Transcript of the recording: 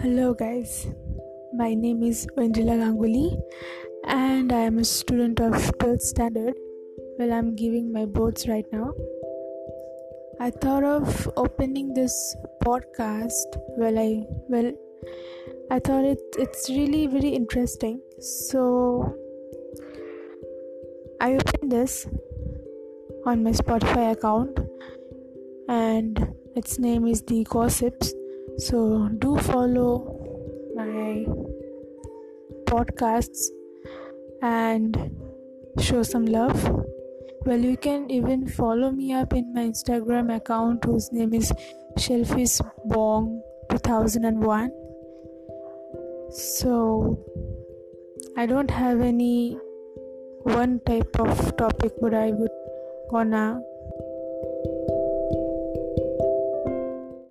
Hello, guys. My name is Vendrila Ganguly, and I am a student of 12th standard. Well, I'm giving my boards right now. I thought of opening this podcast. Well, I well, I thought it it's really very interesting. So I opened this on my Spotify account, and its name is the Gossips so, do follow my podcasts and show some love. Well, you can even follow me up in my Instagram account, whose name is Shellfish Bong 2001. So, I don't have any one type of topic, but I would gonna